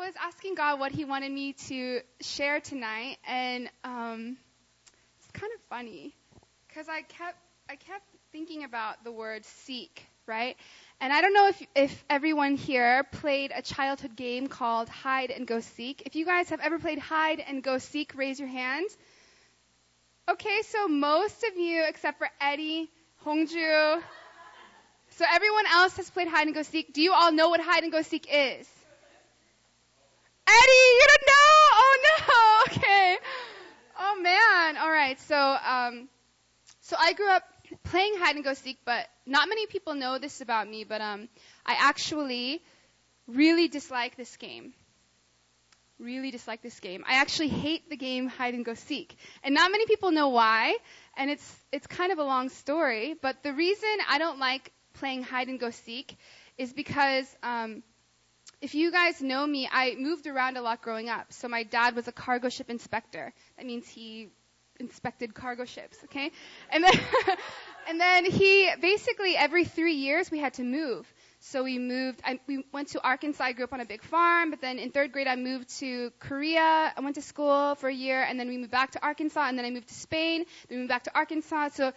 was asking God what He wanted me to share tonight, and um, it's kind of funny because I kept I kept thinking about the word seek, right? And I don't know if if everyone here played a childhood game called hide and go seek. If you guys have ever played hide and go seek, raise your hand. Okay, so most of you, except for Eddie, Hongju, so everyone else has played hide and go seek. Do you all know what hide and go seek is? Eddie, you don't know? Oh no. Okay. Oh man. All right. So, um, so I grew up playing hide and go seek, but not many people know this about me. But um, I actually really dislike this game. Really dislike this game. I actually hate the game hide and go seek, and not many people know why. And it's it's kind of a long story. But the reason I don't like playing hide and go seek is because um, if you guys know me, I moved around a lot growing up. So my dad was a cargo ship inspector. That means he inspected cargo ships, okay? And then, and then he basically every three years we had to move. So we moved. I, we went to Arkansas. I grew up on a big farm, but then in third grade I moved to Korea. I went to school for a year, and then we moved back to Arkansas, and then I moved to Spain. Then we moved back to Arkansas. So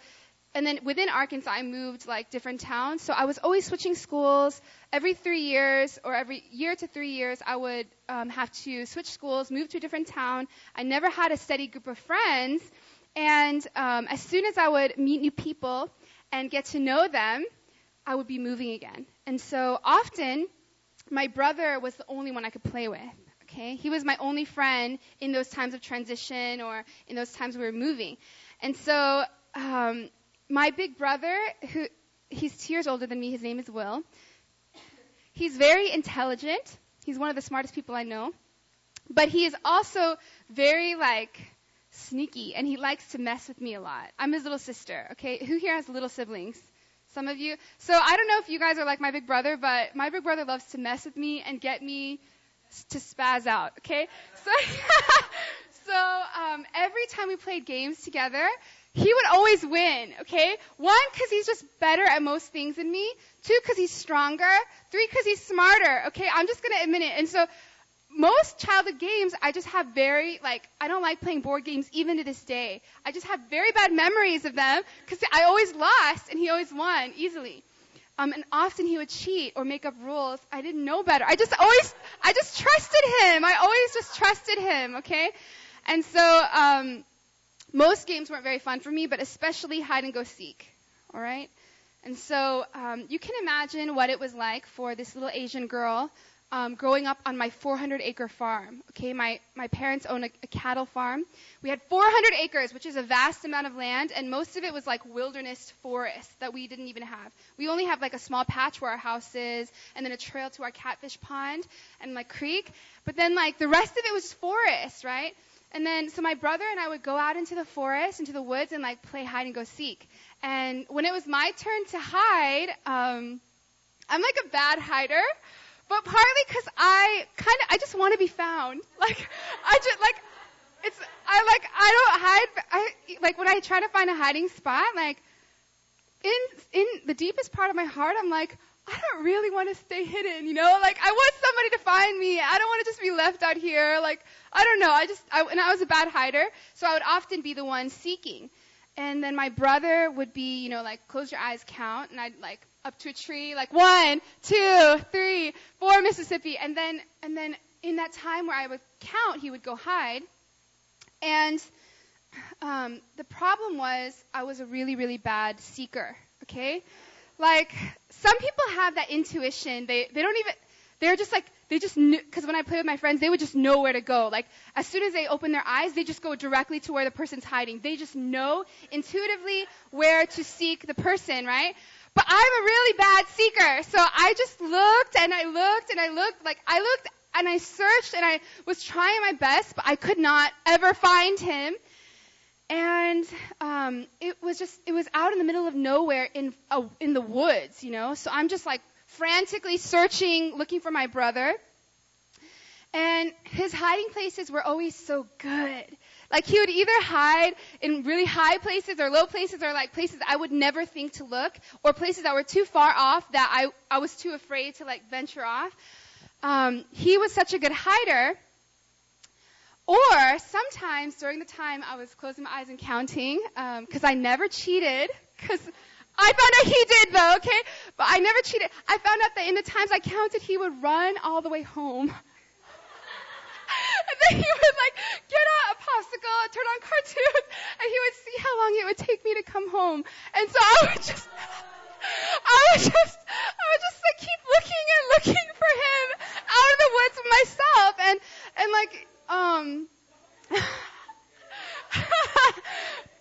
and then within Arkansas, I moved like different towns. So I was always switching schools. Every three years or every year to three years, I would um, have to switch schools, move to a different town. I never had a steady group of friends. And um, as soon as I would meet new people and get to know them, I would be moving again. And so often, my brother was the only one I could play with. Okay, he was my only friend in those times of transition or in those times we were moving. And so um, my big brother, who he's two years older than me, his name is Will. He's very intelligent. He's one of the smartest people I know. But he is also very like sneaky and he likes to mess with me a lot. I'm his little sister, okay? Who here has little siblings? Some of you. So I don't know if you guys are like my big brother, but my big brother loves to mess with me and get me to spaz out, okay? So, so um, every time we played games together, he would always win, okay? One, because he's just better at most things than me. Two, because he's stronger. Three, because he's smarter, okay? I'm just gonna admit it. And so, most childhood games, I just have very, like, I don't like playing board games even to this day. I just have very bad memories of them, because I always lost and he always won easily. Um, and often he would cheat or make up rules. I didn't know better. I just always, I just trusted him. I always just trusted him, okay? And so, um, most games weren't very fun for me, but especially hide and go seek. All right? And so um, you can imagine what it was like for this little Asian girl um, growing up on my 400 acre farm. Okay, my, my parents own a, a cattle farm. We had 400 acres, which is a vast amount of land, and most of it was like wilderness forest that we didn't even have. We only have like a small patch where our house is, and then a trail to our catfish pond and like creek. But then like the rest of it was forest, right? And then, so my brother and I would go out into the forest, into the woods, and like play hide and go seek. And when it was my turn to hide, um, I'm like a bad hider, but partly because I kind of, I just want to be found. Like, I just, like, it's, I like, I don't hide, I, like when I try to find a hiding spot, like, in, in the deepest part of my heart, I'm like, I don't really want to stay hidden, you know? Like, I want somebody to find me. I don't want to just be left out here. Like, I don't know. I just, I, and I was a bad hider, so I would often be the one seeking. And then my brother would be, you know, like, close your eyes, count, and I'd like, up to a tree, like, one, two, three, four, Mississippi. And then, and then in that time where I would count, he would go hide. And, um, the problem was I was a really, really bad seeker, okay? Like, some people have that intuition. They, they don't even, they're just like, they just knew, cause when I play with my friends, they would just know where to go. Like, as soon as they open their eyes, they just go directly to where the person's hiding. They just know intuitively where to seek the person, right? But I'm a really bad seeker. So I just looked and I looked and I looked, like, I looked and I searched and I was trying my best, but I could not ever find him and um, it was just it was out in the middle of nowhere in uh, in the woods, you know. So I'm just like frantically searching, looking for my brother. And his hiding places were always so good. Like he would either hide in really high places or low places or like places I would never think to look or places that were too far off that I, I was too afraid to like venture off. um, he was such a good hider. Or sometimes during the time I was closing my eyes and counting, because um, I never cheated, because I found out he did though, okay? But I never cheated. I found out that in the times I counted, he would run all the way home. and then he would like get out a popsicle, turn on cartoons, and he would see how long it would take me to come home. And so I would just, I would just, I would just like keep looking and looking for him out of the woods myself, and and like um.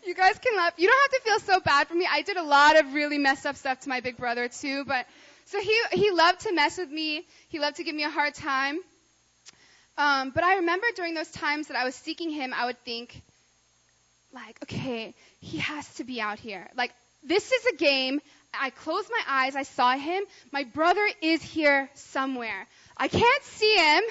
you guys can laugh. You don't have to feel so bad for me. I did a lot of really messed up stuff to my big brother too, but so he he loved to mess with me. He loved to give me a hard time. Um, but I remember during those times that I was seeking him, I would think, like, okay, he has to be out here. Like, this is a game. I closed my eyes. I saw him. My brother is here somewhere. I can't see him.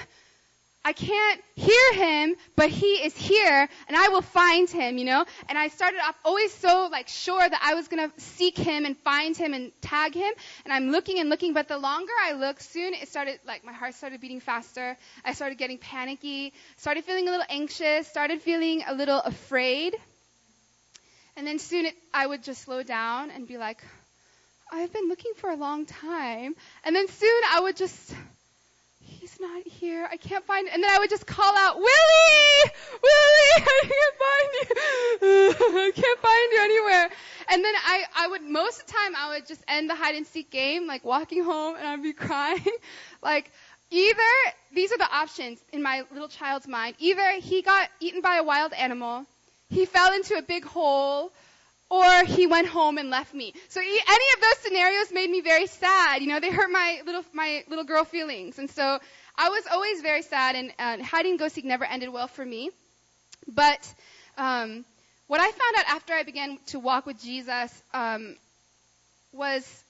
I can't hear him, but he is here and I will find him, you know? And I started off always so like sure that I was gonna seek him and find him and tag him. And I'm looking and looking, but the longer I looked, soon it started like my heart started beating faster. I started getting panicky, started feeling a little anxious, started feeling a little afraid. And then soon it, I would just slow down and be like, I've been looking for a long time. And then soon I would just he's not here. I can't find And then I would just call out, Willie! Willie! I can't find you. I can't find you anywhere. And then I, I would, most of the time, I would just end the hide and seek game, like walking home, and I'd be crying. like, either, these are the options in my little child's mind. Either he got eaten by a wild animal, he fell into a big hole, or he went home and left me. So any of those scenarios made me very sad. You know, they hurt my little my little girl feelings, and so I was always very sad. And uh, hiding go seek never ended well for me. But um, what I found out after I began to walk with Jesus um, was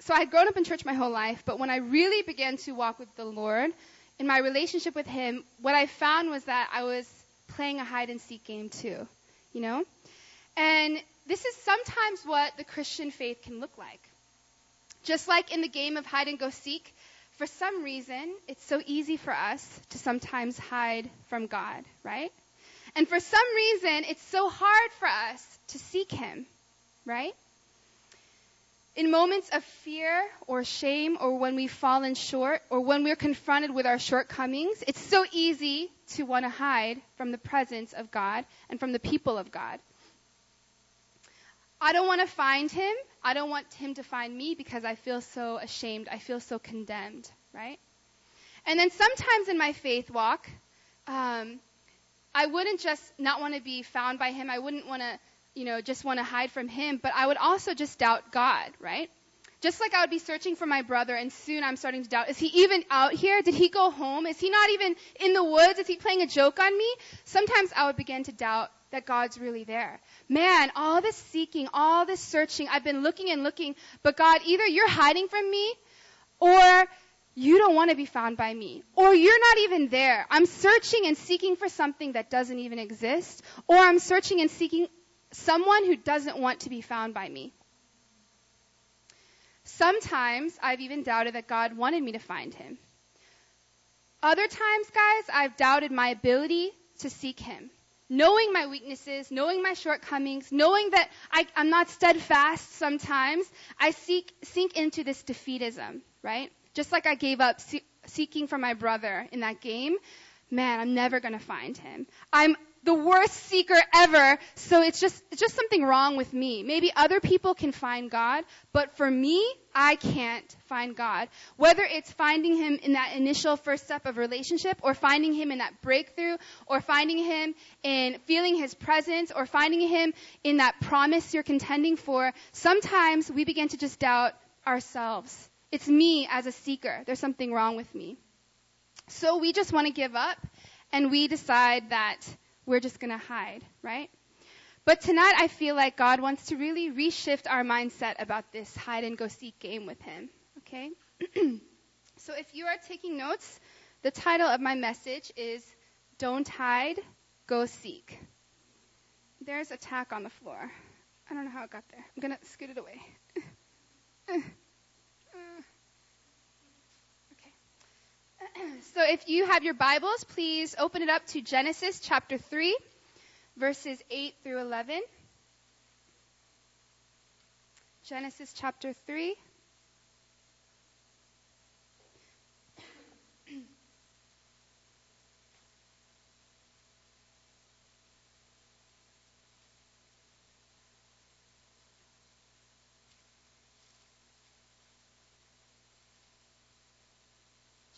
so I had grown up in church my whole life, but when I really began to walk with the Lord in my relationship with Him, what I found was that I was playing a hide and seek game too. You know, and this is sometimes what the Christian faith can look like. Just like in the game of hide and go seek, for some reason, it's so easy for us to sometimes hide from God, right? And for some reason, it's so hard for us to seek Him, right? In moments of fear or shame or when we've fallen short or when we're confronted with our shortcomings, it's so easy to want to hide from the presence of God and from the people of God. I don't want to find him. I don't want him to find me because I feel so ashamed. I feel so condemned, right? And then sometimes in my faith walk, um, I wouldn't just not want to be found by him. I wouldn't want to, you know, just want to hide from him, but I would also just doubt God, right? Just like I would be searching for my brother and soon I'm starting to doubt, is he even out here? Did he go home? Is he not even in the woods? Is he playing a joke on me? Sometimes I would begin to doubt that God's really there. Man, all this seeking, all this searching, I've been looking and looking, but God, either you're hiding from me or you don't want to be found by me. Or you're not even there. I'm searching and seeking for something that doesn't even exist. Or I'm searching and seeking someone who doesn't want to be found by me. Sometimes I've even doubted that God wanted me to find him. Other times, guys, I've doubted my ability to seek him knowing my weaknesses, knowing my shortcomings, knowing that I, am not steadfast sometimes, I seek, sink into this defeatism, right? Just like I gave up see, seeking for my brother in that game, man, I'm never gonna find him. I'm the worst seeker ever. So it's just, it's just something wrong with me. Maybe other people can find God, but for me, I can't find God. Whether it's finding Him in that initial first step of relationship, or finding Him in that breakthrough, or finding Him in feeling His presence, or finding Him in that promise you're contending for, sometimes we begin to just doubt ourselves. It's me as a seeker. There's something wrong with me. So we just want to give up, and we decide that we're just going to hide, right? But tonight I feel like God wants to really reshift our mindset about this hide and go seek game with Him, okay? so if you are taking notes, the title of my message is Don't Hide, Go Seek. There's a tack on the floor. I don't know how it got there. I'm going to scoot it away. okay. so if you have your Bibles, please open it up to Genesis chapter 3, verses 8 through 11. Genesis chapter 3.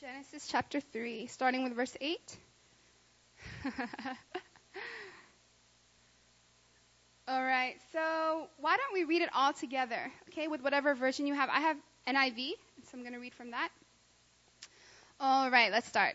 Genesis chapter 3, starting with verse 8. all right, so why don't we read it all together, okay, with whatever version you have? I have NIV, so I'm going to read from that. All right, let's start.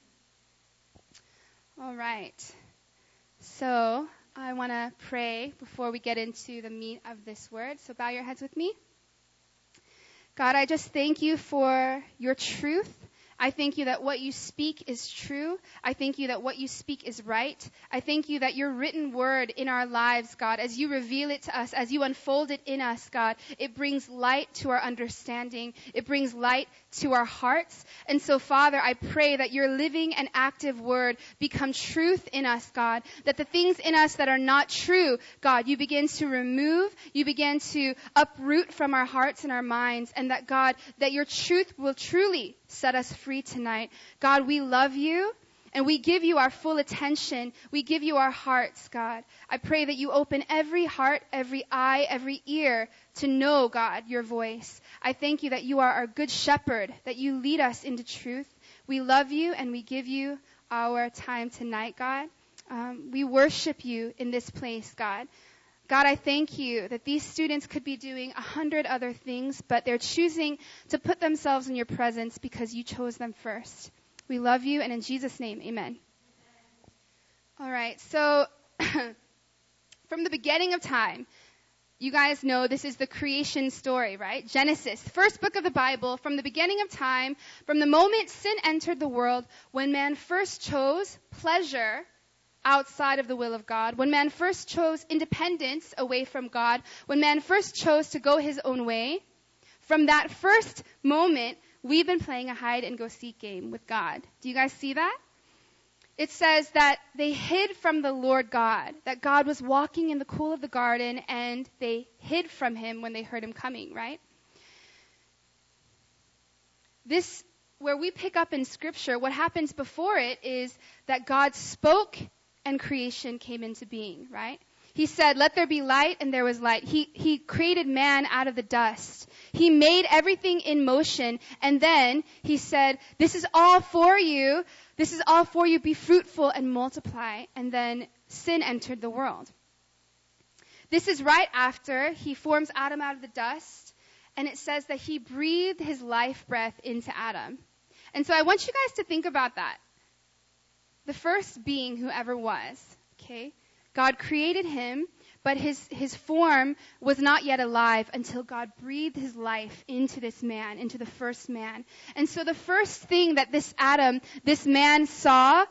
All right. So I want to pray before we get into the meat of this word. So bow your heads with me. God, I just thank you for your truth. I thank you that what you speak is true. I thank you that what you speak is right. I thank you that your written word in our lives, God, as you reveal it to us, as you unfold it in us, God, it brings light to our understanding. It brings light to our hearts. And so, Father, I pray that your living and active word become truth in us, God. That the things in us that are not true, God, you begin to remove, you begin to uproot from our hearts and our minds, and that, God, that your truth will truly set us free tonight. God, we love you. And we give you our full attention. We give you our hearts, God. I pray that you open every heart, every eye, every ear to know, God, your voice. I thank you that you are our good shepherd, that you lead us into truth. We love you and we give you our time tonight, God. Um, we worship you in this place, God. God, I thank you that these students could be doing a hundred other things, but they're choosing to put themselves in your presence because you chose them first. We love you, and in Jesus' name, amen. All right, so from the beginning of time, you guys know this is the creation story, right? Genesis, first book of the Bible, from the beginning of time, from the moment sin entered the world, when man first chose pleasure outside of the will of God, when man first chose independence away from God, when man first chose to go his own way, from that first moment, we've been playing a hide and go seek game with God. Do you guys see that? It says that they hid from the Lord God, that God was walking in the cool of the garden and they hid from him when they heard him coming, right? This, where we pick up in scripture, what happens before it is that God spoke and creation came into being, right? He said, let there be light, and there was light. He, he created man out of the dust. He made everything in motion, and then he said, this is all for you. This is all for you. Be fruitful and multiply. And then sin entered the world. This is right after he forms Adam out of the dust, and it says that he breathed his life breath into Adam. And so I want you guys to think about that the first being who ever was. Okay? God created him, but his, his form was not yet alive until God breathed his life into this man, into the first man. And so the first thing that this Adam, this man saw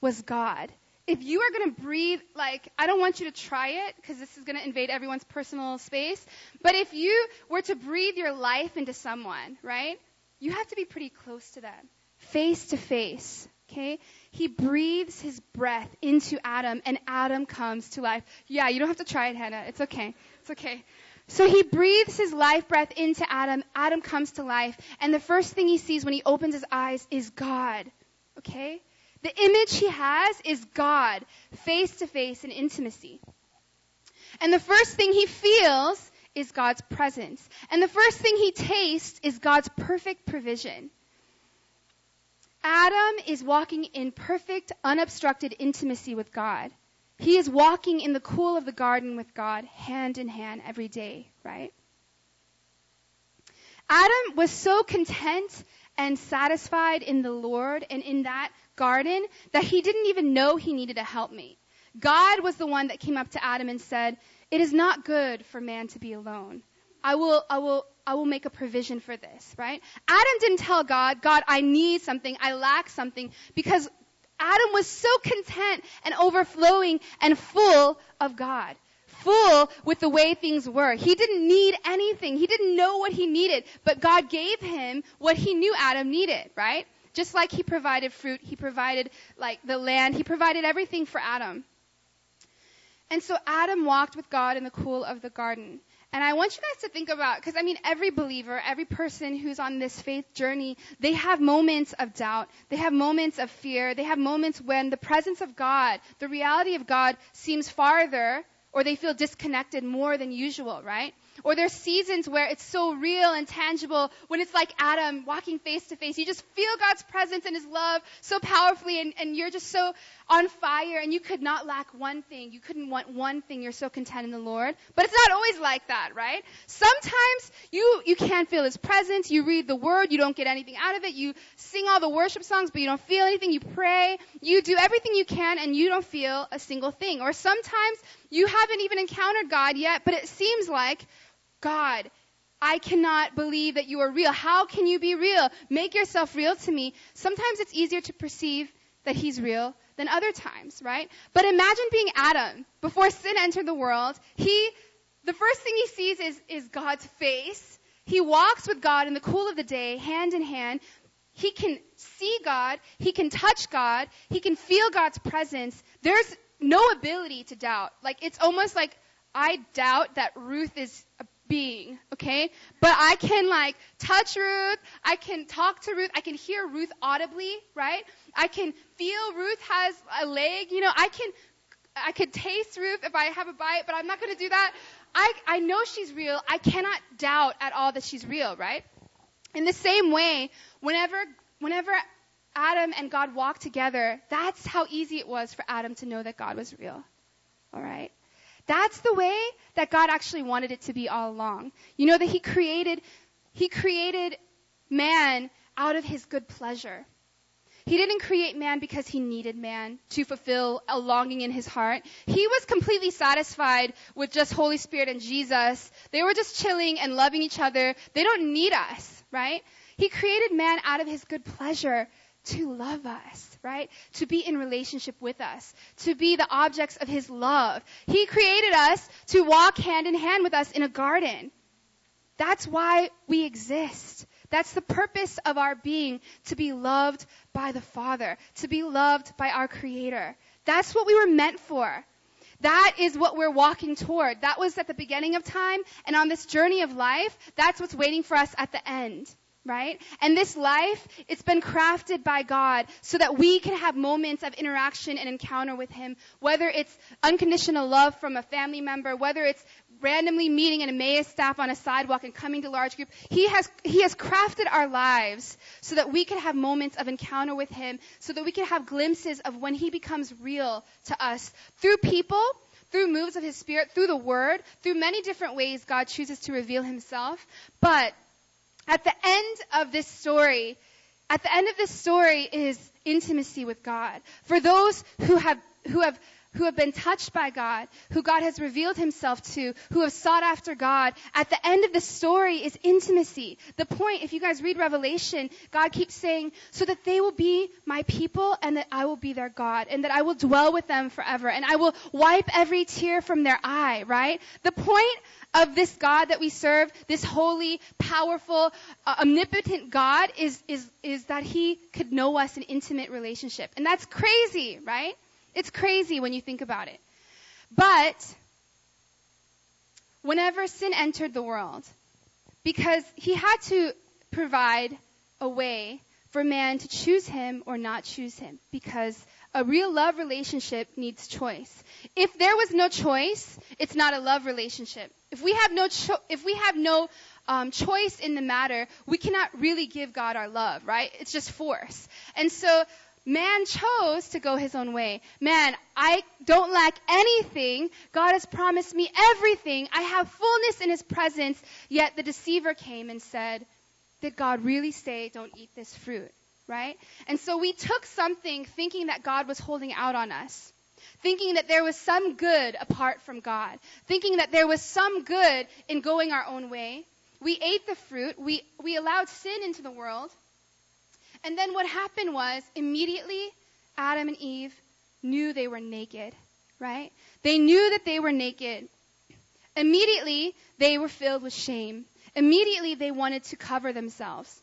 was God. If you are going to breathe, like, I don't want you to try it because this is going to invade everyone's personal space, but if you were to breathe your life into someone, right, you have to be pretty close to them, face to face. Okay? He breathes his breath into Adam and Adam comes to life. Yeah, you don't have to try it, Hannah. It's okay. It's okay. So he breathes his life breath into Adam. Adam comes to life. And the first thing he sees when he opens his eyes is God. Okay? The image he has is God, face to face in intimacy. And the first thing he feels is God's presence. And the first thing he tastes is God's perfect provision. Adam is walking in perfect, unobstructed intimacy with God. He is walking in the cool of the garden with God, hand in hand every day, right? Adam was so content and satisfied in the Lord and in that garden that he didn't even know he needed a helpmate. God was the one that came up to Adam and said, it is not good for man to be alone. I will, I will, I will make a provision for this, right? Adam didn't tell God, God, I need something, I lack something, because Adam was so content and overflowing and full of God. Full with the way things were. He didn't need anything. He didn't know what he needed, but God gave him what he knew Adam needed, right? Just like he provided fruit, he provided like the land, he provided everything for Adam. And so Adam walked with God in the cool of the garden. And I want you guys to think about, because I mean, every believer, every person who's on this faith journey, they have moments of doubt. They have moments of fear. They have moments when the presence of God, the reality of God seems farther, or they feel disconnected more than usual, right? Or there's seasons where it's so real and tangible when it's like Adam walking face to face. You just feel God's presence and His love so powerfully and, and you're just so on fire and you could not lack one thing. You couldn't want one thing. You're so content in the Lord. But it's not always like that, right? Sometimes you, you can't feel His presence. You read the Word. You don't get anything out of it. You sing all the worship songs, but you don't feel anything. You pray. You do everything you can and you don't feel a single thing. Or sometimes you haven't even encountered God yet, but it seems like God, I cannot believe that you are real. How can you be real? Make yourself real to me. Sometimes it's easier to perceive that he's real than other times, right? But imagine being Adam. Before sin entered the world, he, the first thing he sees is, is God's face. He walks with God in the cool of the day, hand in hand. He can see God. He can touch God. He can feel God's presence. There's no ability to doubt. Like, it's almost like I doubt that Ruth is a being, okay? But I can like touch Ruth, I can talk to Ruth, I can hear Ruth audibly, right? I can feel Ruth has a leg, you know, I can, I could taste Ruth if I have a bite, but I'm not gonna do that. I, I know she's real. I cannot doubt at all that she's real, right? In the same way, whenever, whenever Adam and God walked together, that's how easy it was for Adam to know that God was real. Alright? That's the way that God actually wanted it to be all along. You know that He created, He created man out of His good pleasure. He didn't create man because he needed man to fulfill a longing in his heart. He was completely satisfied with just Holy Spirit and Jesus. They were just chilling and loving each other. They don't need us, right? He created man out of his good pleasure to love us, right? To be in relationship with us, to be the objects of His love. He created us to walk hand in hand with us in a garden. That's why we exist. That's the purpose of our being, to be loved by the Father, to be loved by our Creator. That's what we were meant for. That is what we're walking toward. That was at the beginning of time, and on this journey of life, that's what's waiting for us at the end right? And this life, it's been crafted by God so that we can have moments of interaction and encounter with Him, whether it's unconditional love from a family member, whether it's randomly meeting an Emmaus staff on a sidewalk and coming to large group. He has, He has crafted our lives so that we can have moments of encounter with Him, so that we can have glimpses of when He becomes real to us through people, through moves of His Spirit, through the Word, through many different ways God chooses to reveal Himself. But at the end of this story, at the end of this story is intimacy with God. For those who have, who have, who have been touched by God, who God has revealed himself to, who have sought after God, at the end of the story is intimacy. The point, if you guys read Revelation, God keeps saying, so that they will be my people and that I will be their God and that I will dwell with them forever and I will wipe every tear from their eye, right? The point of this God that we serve, this holy, powerful, uh, omnipotent God is, is, is that He could know us in intimate relationship. And that's crazy, right? It's crazy when you think about it. But, whenever sin entered the world, because He had to provide a way for man to choose Him or not choose Him, because a real love relationship needs choice. If there was no choice, it's not a love relationship. If we have no cho- if we have no um, choice in the matter, we cannot really give God our love, right? It's just force. And so man chose to go his own way. Man, I don't lack anything. God has promised me everything. I have fullness in his presence. Yet the deceiver came and said, Did God really say, don't eat this fruit? Right? And so we took something thinking that God was holding out on us. Thinking that there was some good apart from God. Thinking that there was some good in going our own way. We ate the fruit. We, we allowed sin into the world. And then what happened was immediately Adam and Eve knew they were naked, right? They knew that they were naked. Immediately they were filled with shame. Immediately they wanted to cover themselves.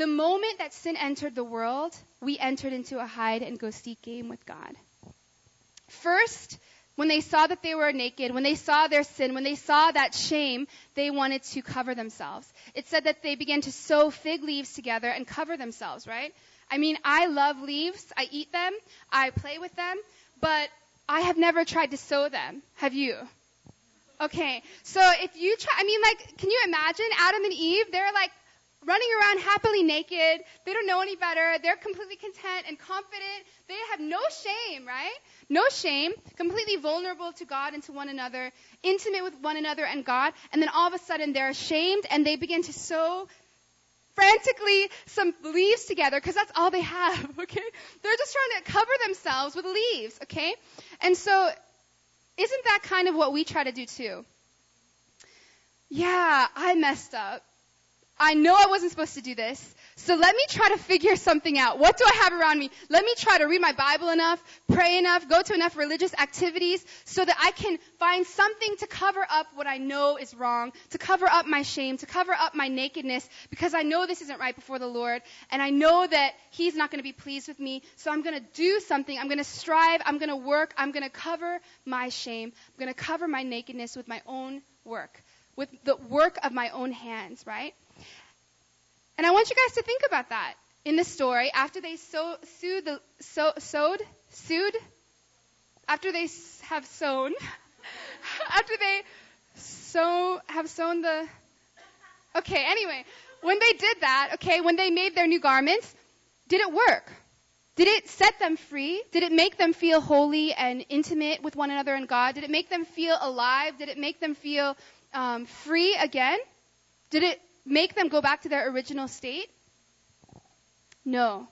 The moment that sin entered the world, we entered into a hide and go seek game with God. First, when they saw that they were naked, when they saw their sin, when they saw that shame, they wanted to cover themselves. It said that they began to sew fig leaves together and cover themselves, right? I mean, I love leaves. I eat them. I play with them. But I have never tried to sew them. Have you? Okay. So if you try, I mean, like, can you imagine Adam and Eve? They're like running around happily naked. They don't know any better. They're completely content and confident. They have no shame, right? No shame. Completely vulnerable to God and to one another. Intimate with one another and God. And then all of a sudden they're ashamed and they begin to sew frantically some leaves together because that's all they have, okay? They're just trying to cover themselves with leaves, okay? And so, isn't that kind of what we try to do too? Yeah, I messed up. I know I wasn't supposed to do this. So let me try to figure something out. What do I have around me? Let me try to read my Bible enough, pray enough, go to enough religious activities so that I can find something to cover up what I know is wrong, to cover up my shame, to cover up my nakedness because I know this isn't right before the Lord and I know that He's not going to be pleased with me. So I'm going to do something. I'm going to strive. I'm going to work. I'm going to cover my shame. I'm going to cover my nakedness with my own work, with the work of my own hands, right? And I want you guys to think about that in the story. After they so, sued the, so, sewed, sued, after they have sown, after they so have sown the. Okay, anyway, when they did that, okay, when they made their new garments, did it work? Did it set them free? Did it make them feel holy and intimate with one another and God? Did it make them feel alive? Did it make them feel um, free again? Did it make them go back to their original state? No.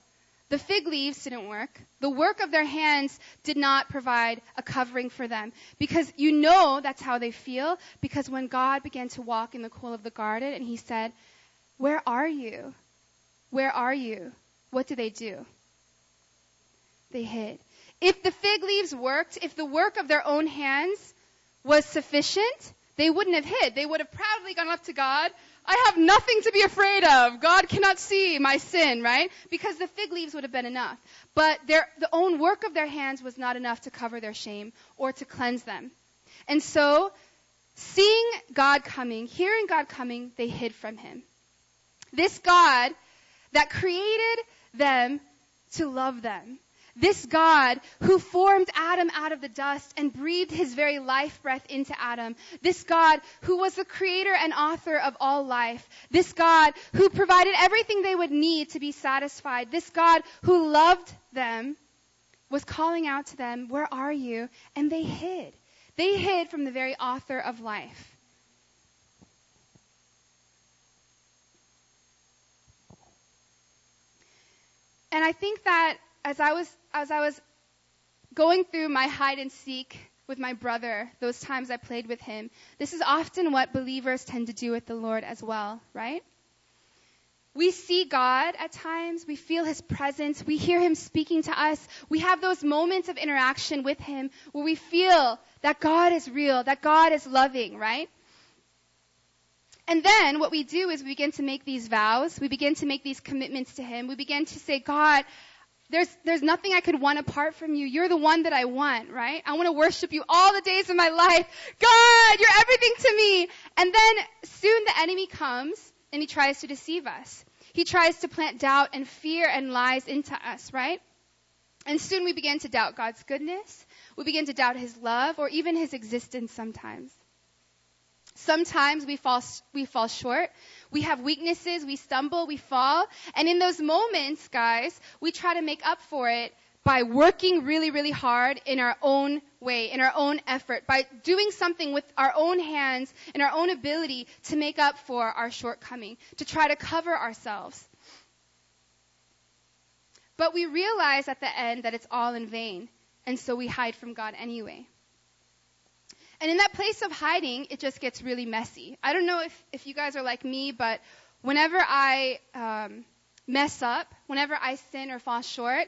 The fig leaves didn't work. The work of their hands did not provide a covering for them. Because you know that's how they feel. Because when God began to walk in the cool of the garden and he said, Where are you? Where are you? What do they do? They hid. If the fig leaves worked, if the work of their own hands was sufficient, they wouldn't have hid. They would have proudly gone up to God I have nothing to be afraid of. God cannot see my sin, right? Because the fig leaves would have been enough. But their, the own work of their hands was not enough to cover their shame or to cleanse them. And so, seeing God coming, hearing God coming, they hid from Him. This God that created them to love them, this God who formed Adam out of the dust and breathed his very life breath into Adam. This God who was the creator and author of all life. This God who provided everything they would need to be satisfied. This God who loved them was calling out to them, Where are you? And they hid. They hid from the very author of life. And I think that as I was as I was going through my hide and seek with my brother, those times I played with him, this is often what believers tend to do with the Lord as well, right? We see God at times. We feel His presence. We hear Him speaking to us. We have those moments of interaction with Him where we feel that God is real, that God is loving, right? And then what we do is we begin to make these vows. We begin to make these commitments to Him. We begin to say, God, there's, there's nothing I could want apart from you. You're the one that I want, right? I want to worship you all the days of my life. God, you're everything to me. And then soon the enemy comes and he tries to deceive us. He tries to plant doubt and fear and lies into us, right? And soon we begin to doubt God's goodness. We begin to doubt his love or even his existence sometimes. Sometimes we fall, we fall short. We have weaknesses. We stumble. We fall. And in those moments, guys, we try to make up for it by working really, really hard in our own way, in our own effort, by doing something with our own hands and our own ability to make up for our shortcoming, to try to cover ourselves. But we realize at the end that it's all in vain, and so we hide from God anyway. And in that place of hiding, it just gets really messy. I don't know if, if you guys are like me, but whenever I um, mess up, whenever I sin or fall short,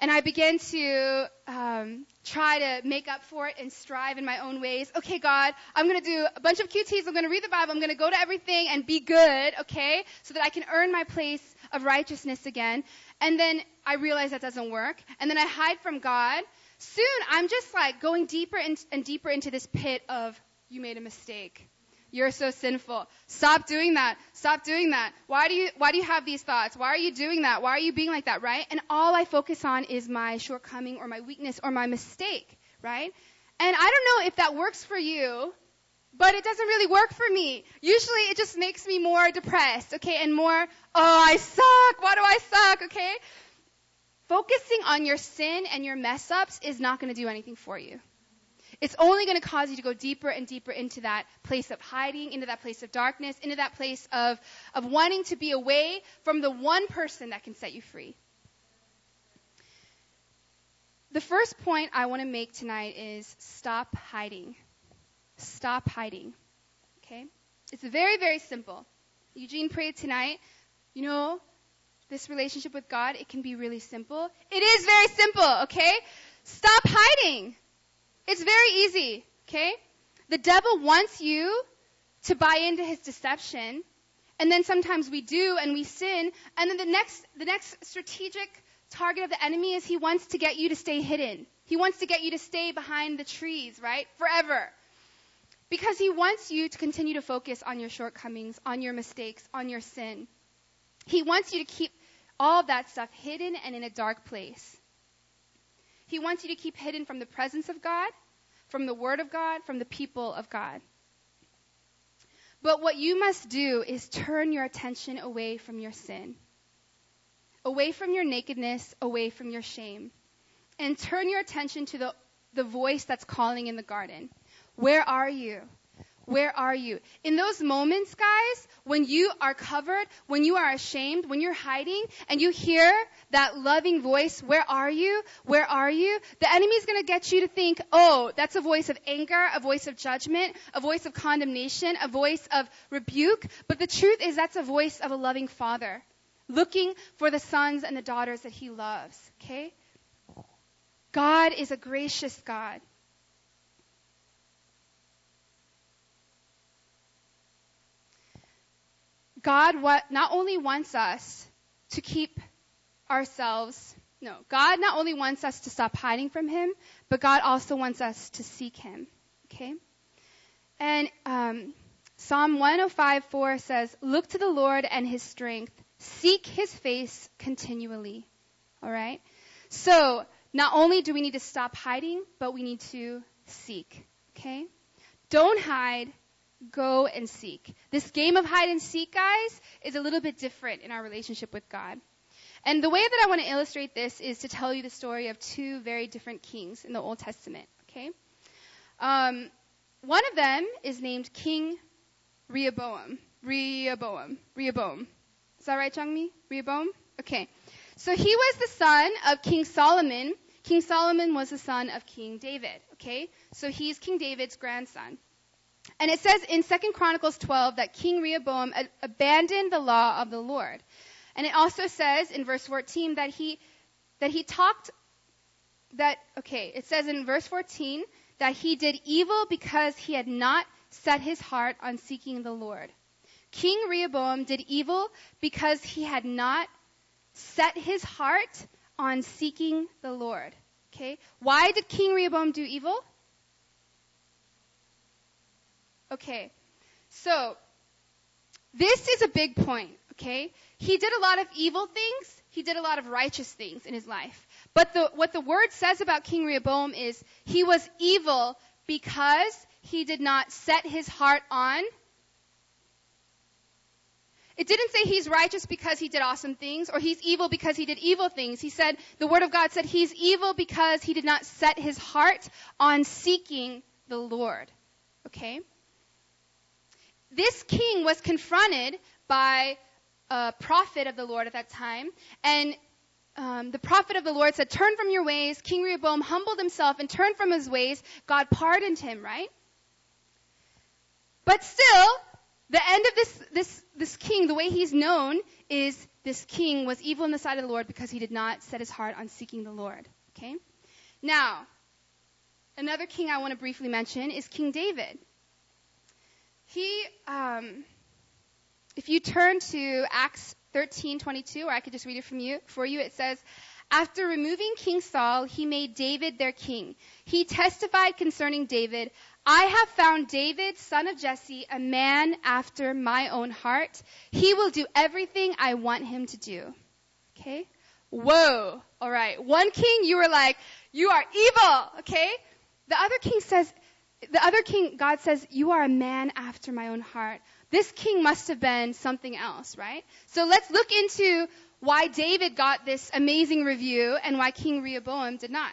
and I begin to um, try to make up for it and strive in my own ways. Okay, God, I'm going to do a bunch of QTs. I'm going to read the Bible. I'm going to go to everything and be good, okay, so that I can earn my place of righteousness again. And then I realize that doesn't work. And then I hide from God. Soon I'm just like going deeper and deeper into this pit of, you made a mistake. You're so sinful. Stop doing that. Stop doing that. Why do you, why do you have these thoughts? Why are you doing that? Why are you being like that, right? And all I focus on is my shortcoming or my weakness or my mistake, right? And I don't know if that works for you, but it doesn't really work for me. Usually it just makes me more depressed, okay, and more, oh, I suck. Why do I suck, okay? Focusing on your sin and your mess ups is not going to do anything for you it's only going to cause you to go deeper and deeper into that place of hiding, into that place of darkness, into that place of, of wanting to be away from the one person that can set you free. The first point I want to make tonight is stop hiding. Stop hiding. Okay? It's very, very simple. Eugene prayed tonight. You know, this relationship with God, it can be really simple. It is very simple, okay? Stop hiding. It's very easy, okay? The devil wants you to buy into his deception, and then sometimes we do and we sin, and then the next, the next strategic target of the enemy is he wants to get you to stay hidden. He wants to get you to stay behind the trees, right? Forever. Because he wants you to continue to focus on your shortcomings, on your mistakes, on your sin. He wants you to keep all that stuff hidden and in a dark place. He wants you to keep hidden from the presence of God, from the Word of God, from the people of God. But what you must do is turn your attention away from your sin, away from your nakedness, away from your shame, and turn your attention to the, the voice that's calling in the garden. Where are you? Where are you? In those moments, guys, when you are covered, when you are ashamed, when you're hiding, and you hear that loving voice, where are you? Where are you? The enemy is going to get you to think, oh, that's a voice of anger, a voice of judgment, a voice of condemnation, a voice of rebuke. But the truth is that's a voice of a loving father looking for the sons and the daughters that he loves. Okay? God is a gracious God. God what, not only wants us to keep ourselves, no, God not only wants us to stop hiding from Him, but God also wants us to seek Him. Okay? And um, Psalm 105:4 says, "Look to the Lord and His strength; seek His face continually." All right. So not only do we need to stop hiding, but we need to seek. Okay. Don't hide go and seek. This game of hide and seek, guys, is a little bit different in our relationship with God. And the way that I want to illustrate this is to tell you the story of two very different kings in the Old Testament. Okay? Um, one of them is named King Rehoboam. Rehoboam. Rehoboam. Is that right, Changmi? Rehoboam? Okay. So he was the son of King Solomon. King Solomon was the son of King David. Okay? So he's King David's grandson. And it says in 2 Chronicles 12 that King Rehoboam abandoned the law of the Lord. And it also says in verse 14 that he, that he talked, that, okay, it says in verse 14 that he did evil because he had not set his heart on seeking the Lord. King Rehoboam did evil because he had not set his heart on seeking the Lord. Okay? Why did King Rehoboam do evil? Okay. So, this is a big point, okay? He did a lot of evil things. He did a lot of righteous things in his life. But the, what the word says about King Rehoboam is he was evil because he did not set his heart on. It didn't say he's righteous because he did awesome things or he's evil because he did evil things. He said, the word of God said he's evil because he did not set his heart on seeking the Lord. Okay? This king was confronted by a prophet of the Lord at that time, and um, the prophet of the Lord said, Turn from your ways. King Rehoboam humbled himself and turned from his ways. God pardoned him, right? But still, the end of this, this, this king, the way he's known, is this king was evil in the sight of the Lord because he did not set his heart on seeking the Lord. Okay? Now, another king I want to briefly mention is King David. He, um, if you turn to Acts 13:22, or I could just read it from you for you, it says, after removing King Saul, he made David their king. He testified concerning David, I have found David, son of Jesse, a man after my own heart. He will do everything I want him to do. Okay? Whoa. All right. One king, you were like, you are evil. Okay? The other king says, the other king, God says, you are a man after my own heart. This king must have been something else, right? So let's look into why David got this amazing review and why King Rehoboam did not.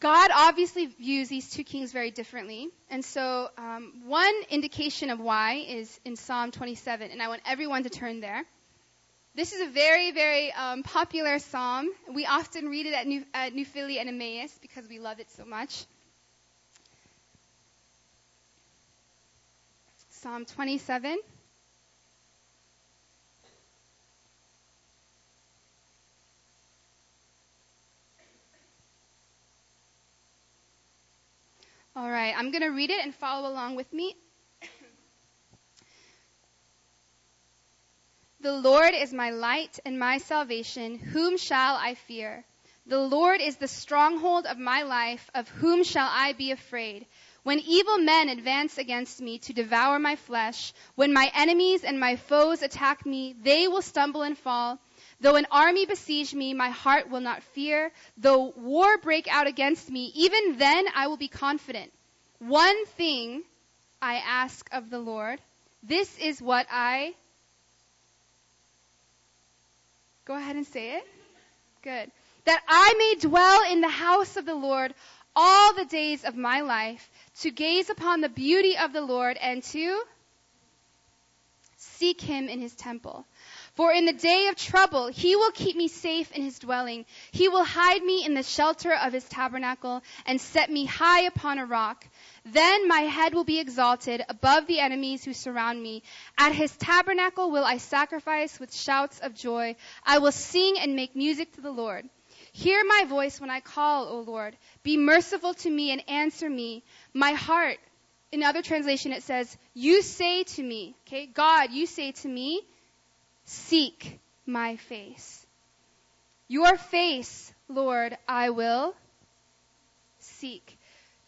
God obviously views these two kings very differently. And so, um, one indication of why is in Psalm 27, and I want everyone to turn there. This is a very, very um, popular psalm. We often read it at New, at New Philly and Emmaus because we love it so much. Psalm 27. All right, I'm going to read it and follow along with me. the Lord is my light and my salvation. Whom shall I fear? The Lord is the stronghold of my life. Of whom shall I be afraid? When evil men advance against me to devour my flesh, when my enemies and my foes attack me, they will stumble and fall. Though an army besiege me, my heart will not fear. Though war break out against me, even then I will be confident. One thing I ask of the Lord. This is what I. Go ahead and say it. Good. That I may dwell in the house of the Lord all the days of my life to gaze upon the beauty of the Lord and to seek him in his temple. For in the day of trouble, he will keep me safe in his dwelling. He will hide me in the shelter of his tabernacle and set me high upon a rock. Then my head will be exalted above the enemies who surround me. At his tabernacle will I sacrifice with shouts of joy. I will sing and make music to the Lord. Hear my voice when I call, O Lord. Be merciful to me and answer me. My heart, in other translation it says, you say to me, okay, God, you say to me, seek my face. Your face, Lord, I will seek.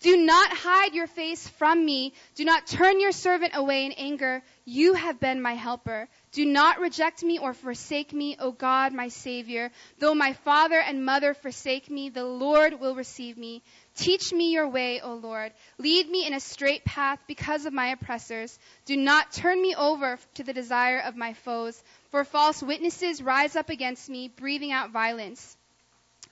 Do not hide your face from me. Do not turn your servant away in anger. You have been my helper. Do not reject me or forsake me, O God, my Savior. Though my father and mother forsake me, the Lord will receive me. Teach me your way, O Lord. Lead me in a straight path because of my oppressors. Do not turn me over to the desire of my foes, for false witnesses rise up against me, breathing out violence.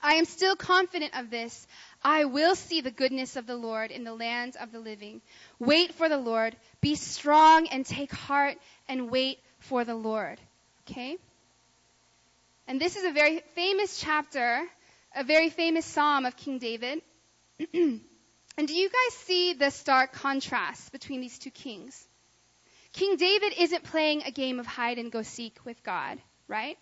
I am still confident of this. I will see the goodness of the Lord in the land of the living. Wait for the Lord. Be strong and take heart and wait for the Lord. Okay? And this is a very famous chapter, a very famous psalm of King David. and do you guys see the stark contrast between these two kings? King David isn't playing a game of hide and go seek with God, right?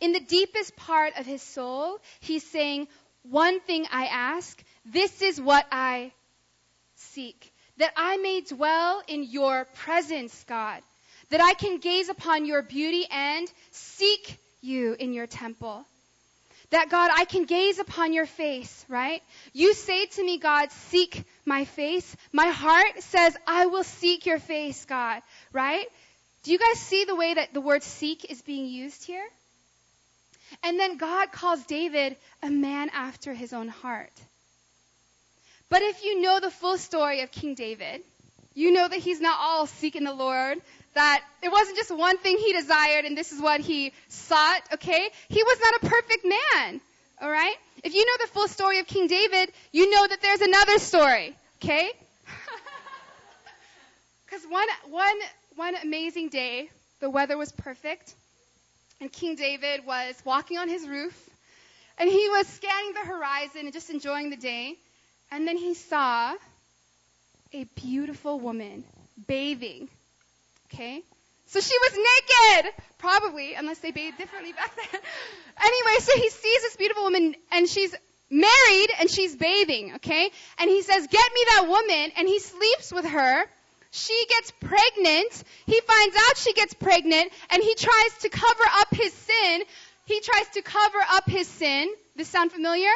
In the deepest part of his soul, he's saying, one thing I ask, this is what I seek. That I may dwell in your presence, God. That I can gaze upon your beauty and seek you in your temple. That God, I can gaze upon your face, right? You say to me, God, seek my face. My heart says, I will seek your face, God, right? Do you guys see the way that the word seek is being used here? And then God calls David a man after his own heart. But if you know the full story of King David, you know that he's not all seeking the Lord. That it wasn't just one thing he desired and this is what he sought, okay? He was not a perfect man, alright? If you know the full story of King David, you know that there's another story, okay? Because one, one, one amazing day, the weather was perfect, and King David was walking on his roof, and he was scanning the horizon and just enjoying the day, and then he saw a beautiful woman bathing. Okay? So she was naked! Probably, unless they bathed differently back then. anyway, so he sees this beautiful woman and she's married and she's bathing, okay? And he says, get me that woman, and he sleeps with her. She gets pregnant. He finds out she gets pregnant and he tries to cover up his sin. He tries to cover up his sin. This sound familiar?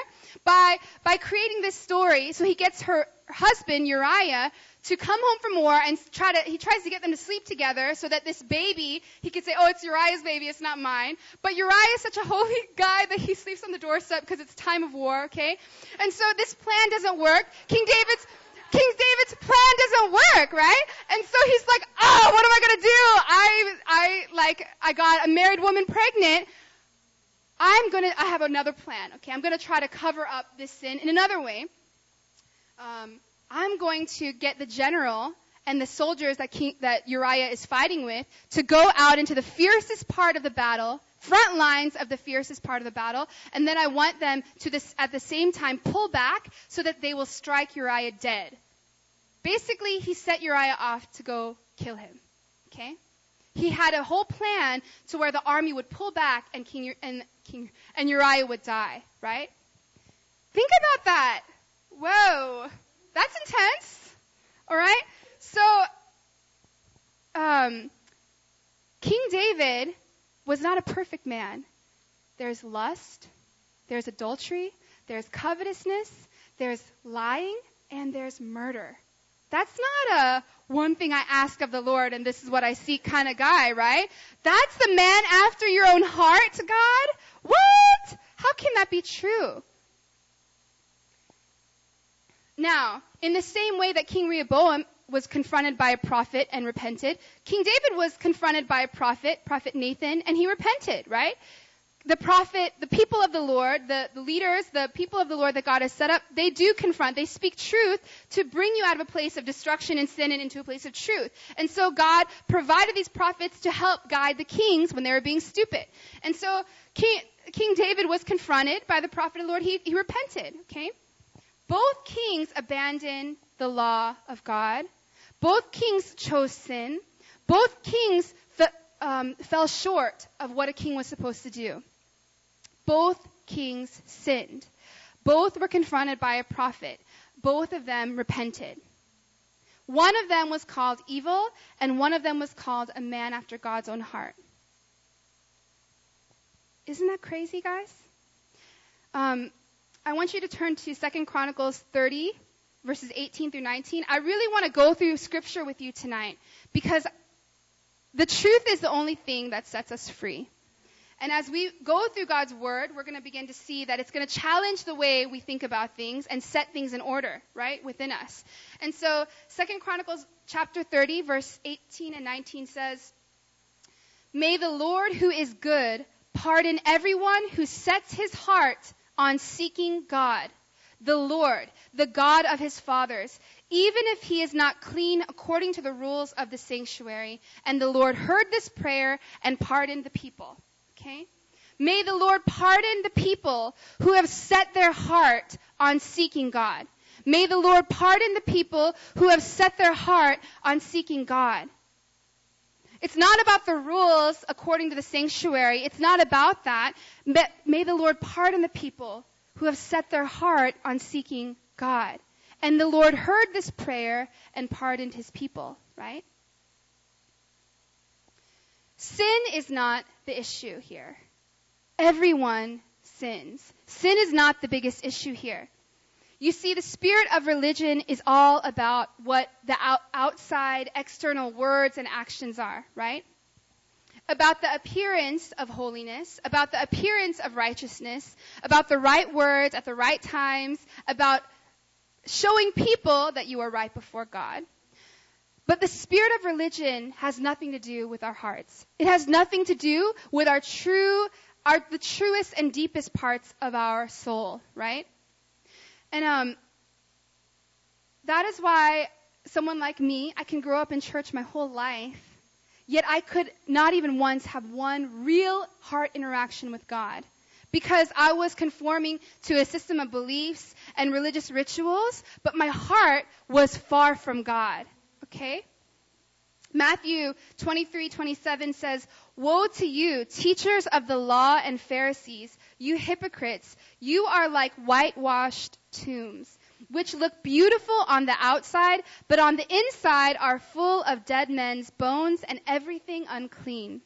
By, by creating this story. So he gets her husband, Uriah, to come home from war and try to, he tries to get them to sleep together so that this baby, he could say, oh, it's Uriah's baby, it's not mine. But Uriah is such a holy guy that he sleeps on the doorstep because it's time of war, okay? And so this plan doesn't work. King David's, King David's plan doesn't work, right? And so he's like, oh, what am I gonna do? I, I, like, I got a married woman pregnant. I'm gonna, I have another plan, okay? I'm gonna try to cover up this sin in another way. Um, I'm going to get the general and the soldiers that, King, that Uriah is fighting with to go out into the fiercest part of the battle, front lines of the fiercest part of the battle, and then I want them to this, at the same time pull back so that they will strike Uriah dead. Basically, he set Uriah off to go kill him. Okay? He had a whole plan to where the army would pull back and King and King and Uriah would die, right? Think about that. Whoa. That's intense. All right? So um King David was not a perfect man. There's lust, there's adultery, there's covetousness, there's lying, and there's murder. That's not a one thing I ask of the Lord and this is what I seek kind of guy, right? That's the man after your own heart, God? What? How can that be true? Now, in the same way that King Rehoboam was confronted by a prophet and repented, King David was confronted by a prophet, Prophet Nathan, and he repented, right? the prophet, the people of the Lord, the, the leaders, the people of the Lord that God has set up, they do confront, they speak truth to bring you out of a place of destruction and sin and into a place of truth. And so God provided these prophets to help guide the kings when they were being stupid. And so King, King David was confronted by the prophet of the Lord. He, he repented, okay? Both kings abandoned the law of God. Both kings chose sin. Both kings um, fell short of what a king was supposed to do. Both kings sinned. Both were confronted by a prophet. Both of them repented. One of them was called evil, and one of them was called a man after God's own heart. Isn't that crazy, guys? Um, I want you to turn to 2 Chronicles 30, verses 18 through 19. I really want to go through scripture with you tonight because the truth is the only thing that sets us free. And as we go through God's word, we're going to begin to see that it's going to challenge the way we think about things and set things in order, right, within us. And so, Second Chronicles chapter 30, verse 18 and 19 says, May the Lord who is good pardon everyone who sets his heart on seeking God, the Lord, the God of his fathers, even if he is not clean according to the rules of the sanctuary. And the Lord heard this prayer and pardoned the people. Okay? May the Lord pardon the people who have set their heart on seeking God. May the Lord pardon the people who have set their heart on seeking God. It's not about the rules according to the sanctuary. It's not about that. But may the Lord pardon the people who have set their heart on seeking God. And the Lord heard this prayer and pardoned his people, right? Sin is not the issue here. Everyone sins. Sin is not the biggest issue here. You see, the spirit of religion is all about what the out- outside, external words and actions are, right? About the appearance of holiness, about the appearance of righteousness, about the right words at the right times, about showing people that you are right before God. But the spirit of religion has nothing to do with our hearts. It has nothing to do with our true, our, the truest and deepest parts of our soul, right? And, um, that is why someone like me, I can grow up in church my whole life, yet I could not even once have one real heart interaction with God because I was conforming to a system of beliefs and religious rituals, but my heart was far from God. Okay? Matthew 23:27 says, "Woe to you, teachers of the law and Pharisees, you hypocrites! You are like whitewashed tombs, which look beautiful on the outside, but on the inside are full of dead men's bones and everything unclean."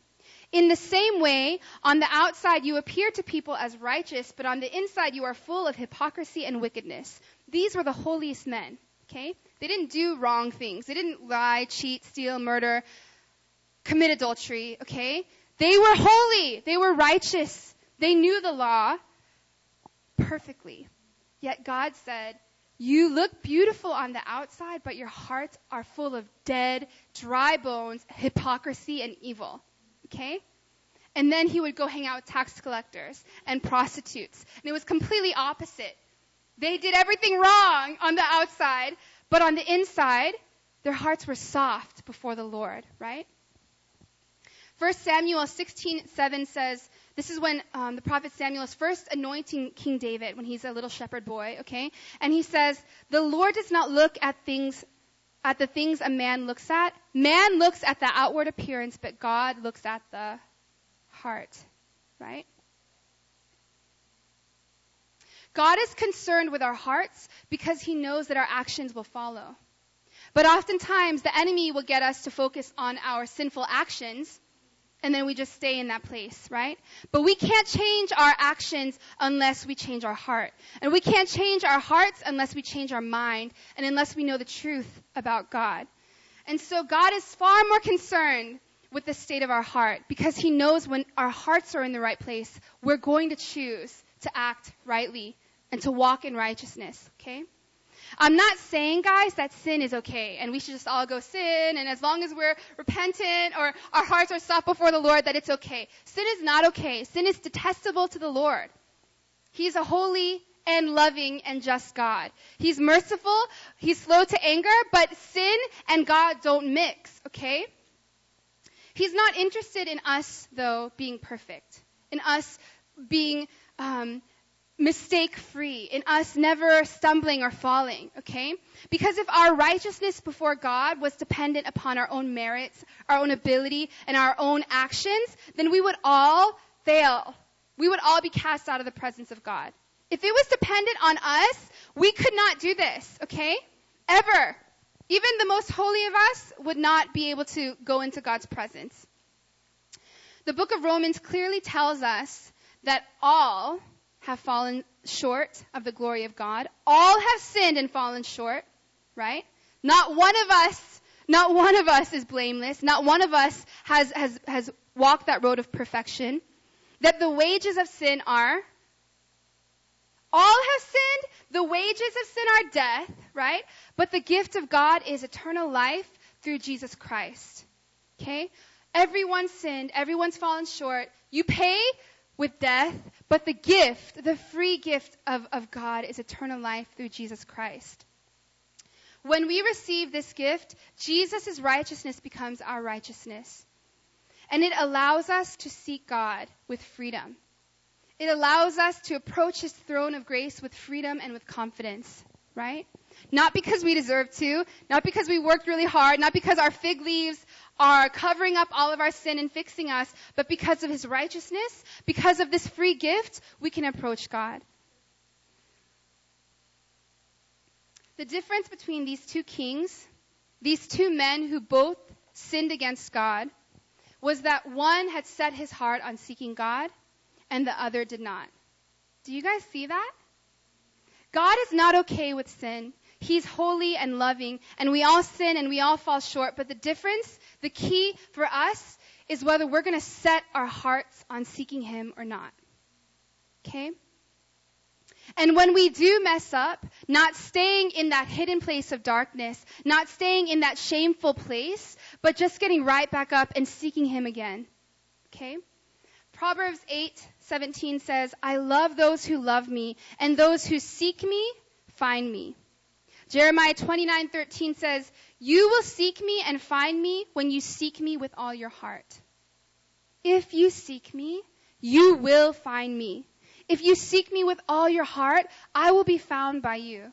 In the same way, on the outside you appear to people as righteous, but on the inside you are full of hypocrisy and wickedness. These were the holiest men, okay? They didn't do wrong things. They didn't lie, cheat, steal, murder, commit adultery, okay? They were holy. They were righteous. They knew the law perfectly. Yet God said, you look beautiful on the outside, but your hearts are full of dead, dry bones, hypocrisy, and evil okay? And then he would go hang out with tax collectors and prostitutes. And it was completely opposite. They did everything wrong on the outside, but on the inside, their hearts were soft before the Lord, right? 1 Samuel 16:7 says, this is when um, the prophet Samuel is first anointing King David when he's a little shepherd boy, okay? And he says, "The Lord does not look at things at the things a man looks at. Man looks at the outward appearance, but God looks at the heart. Right? God is concerned with our hearts because he knows that our actions will follow. But oftentimes the enemy will get us to focus on our sinful actions and then we just stay in that place, right? But we can't change our actions unless we change our heart. And we can't change our hearts unless we change our mind and unless we know the truth about God. And so God is far more concerned with the state of our heart because he knows when our hearts are in the right place, we're going to choose to act rightly and to walk in righteousness, okay? I'm not saying, guys, that sin is okay and we should just all go sin and as long as we're repentant or our hearts are soft before the Lord that it's okay. Sin is not okay. Sin is detestable to the Lord. He's a holy and loving and just God. He's merciful. He's slow to anger, but sin and God don't mix, okay? He's not interested in us, though, being perfect, in us being um, mistake free, in us never stumbling or falling, okay? Because if our righteousness before God was dependent upon our own merits, our own ability, and our own actions, then we would all fail. We would all be cast out of the presence of God. If it was dependent on us, we could not do this, okay? Ever. Even the most holy of us would not be able to go into God's presence. The book of Romans clearly tells us that all have fallen short of the glory of God. All have sinned and fallen short, right? Not one of us, not one of us is blameless. Not one of us has, has, has walked that road of perfection. That the wages of sin are, all have sinned. The wages of sin are death, right? But the gift of God is eternal life through Jesus Christ. Okay? Everyone sinned. Everyone's fallen short. You pay with death, but the gift, the free gift of, of God is eternal life through Jesus Christ. When we receive this gift, Jesus' righteousness becomes our righteousness. And it allows us to seek God with freedom. It allows us to approach His throne of grace with freedom and with confidence, right? Not because we deserve to, not because we worked really hard, not because our fig leaves are covering up all of our sin and fixing us, but because of His righteousness, because of this free gift, we can approach God. The difference between these two kings, these two men who both sinned against God, was that one had set his heart on seeking God and the other did not. Do you guys see that? God is not okay with sin. He's holy and loving, and we all sin and we all fall short. But the difference, the key for us, is whether we're going to set our hearts on seeking Him or not. Okay? And when we do mess up, not staying in that hidden place of darkness, not staying in that shameful place, but just getting right back up and seeking Him again. Okay? Proverbs 8:17 says, "I love those who love me, and those who seek me find me." Jeremiah 29:13 says, "You will seek me and find me when you seek me with all your heart." If you seek me, you will find me. If you seek me with all your heart, I will be found by you.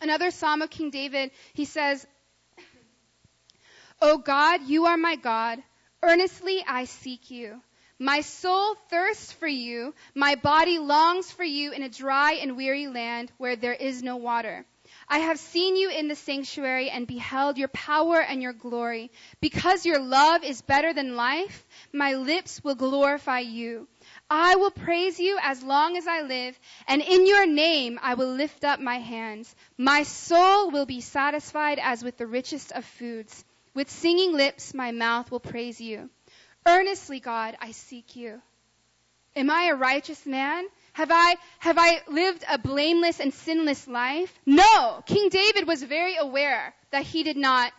Another Psalm of King David, he says, O God, you are my God. Earnestly I seek you. My soul thirsts for you. My body longs for you in a dry and weary land where there is no water. I have seen you in the sanctuary and beheld your power and your glory. Because your love is better than life, my lips will glorify you. I will praise you as long as I live, and in your name I will lift up my hands. My soul will be satisfied as with the richest of foods. With singing lips my mouth will praise you. Earnestly, God, I seek you. Am I a righteous man? Have I, have I lived a blameless and sinless life? No! King David was very aware that he did not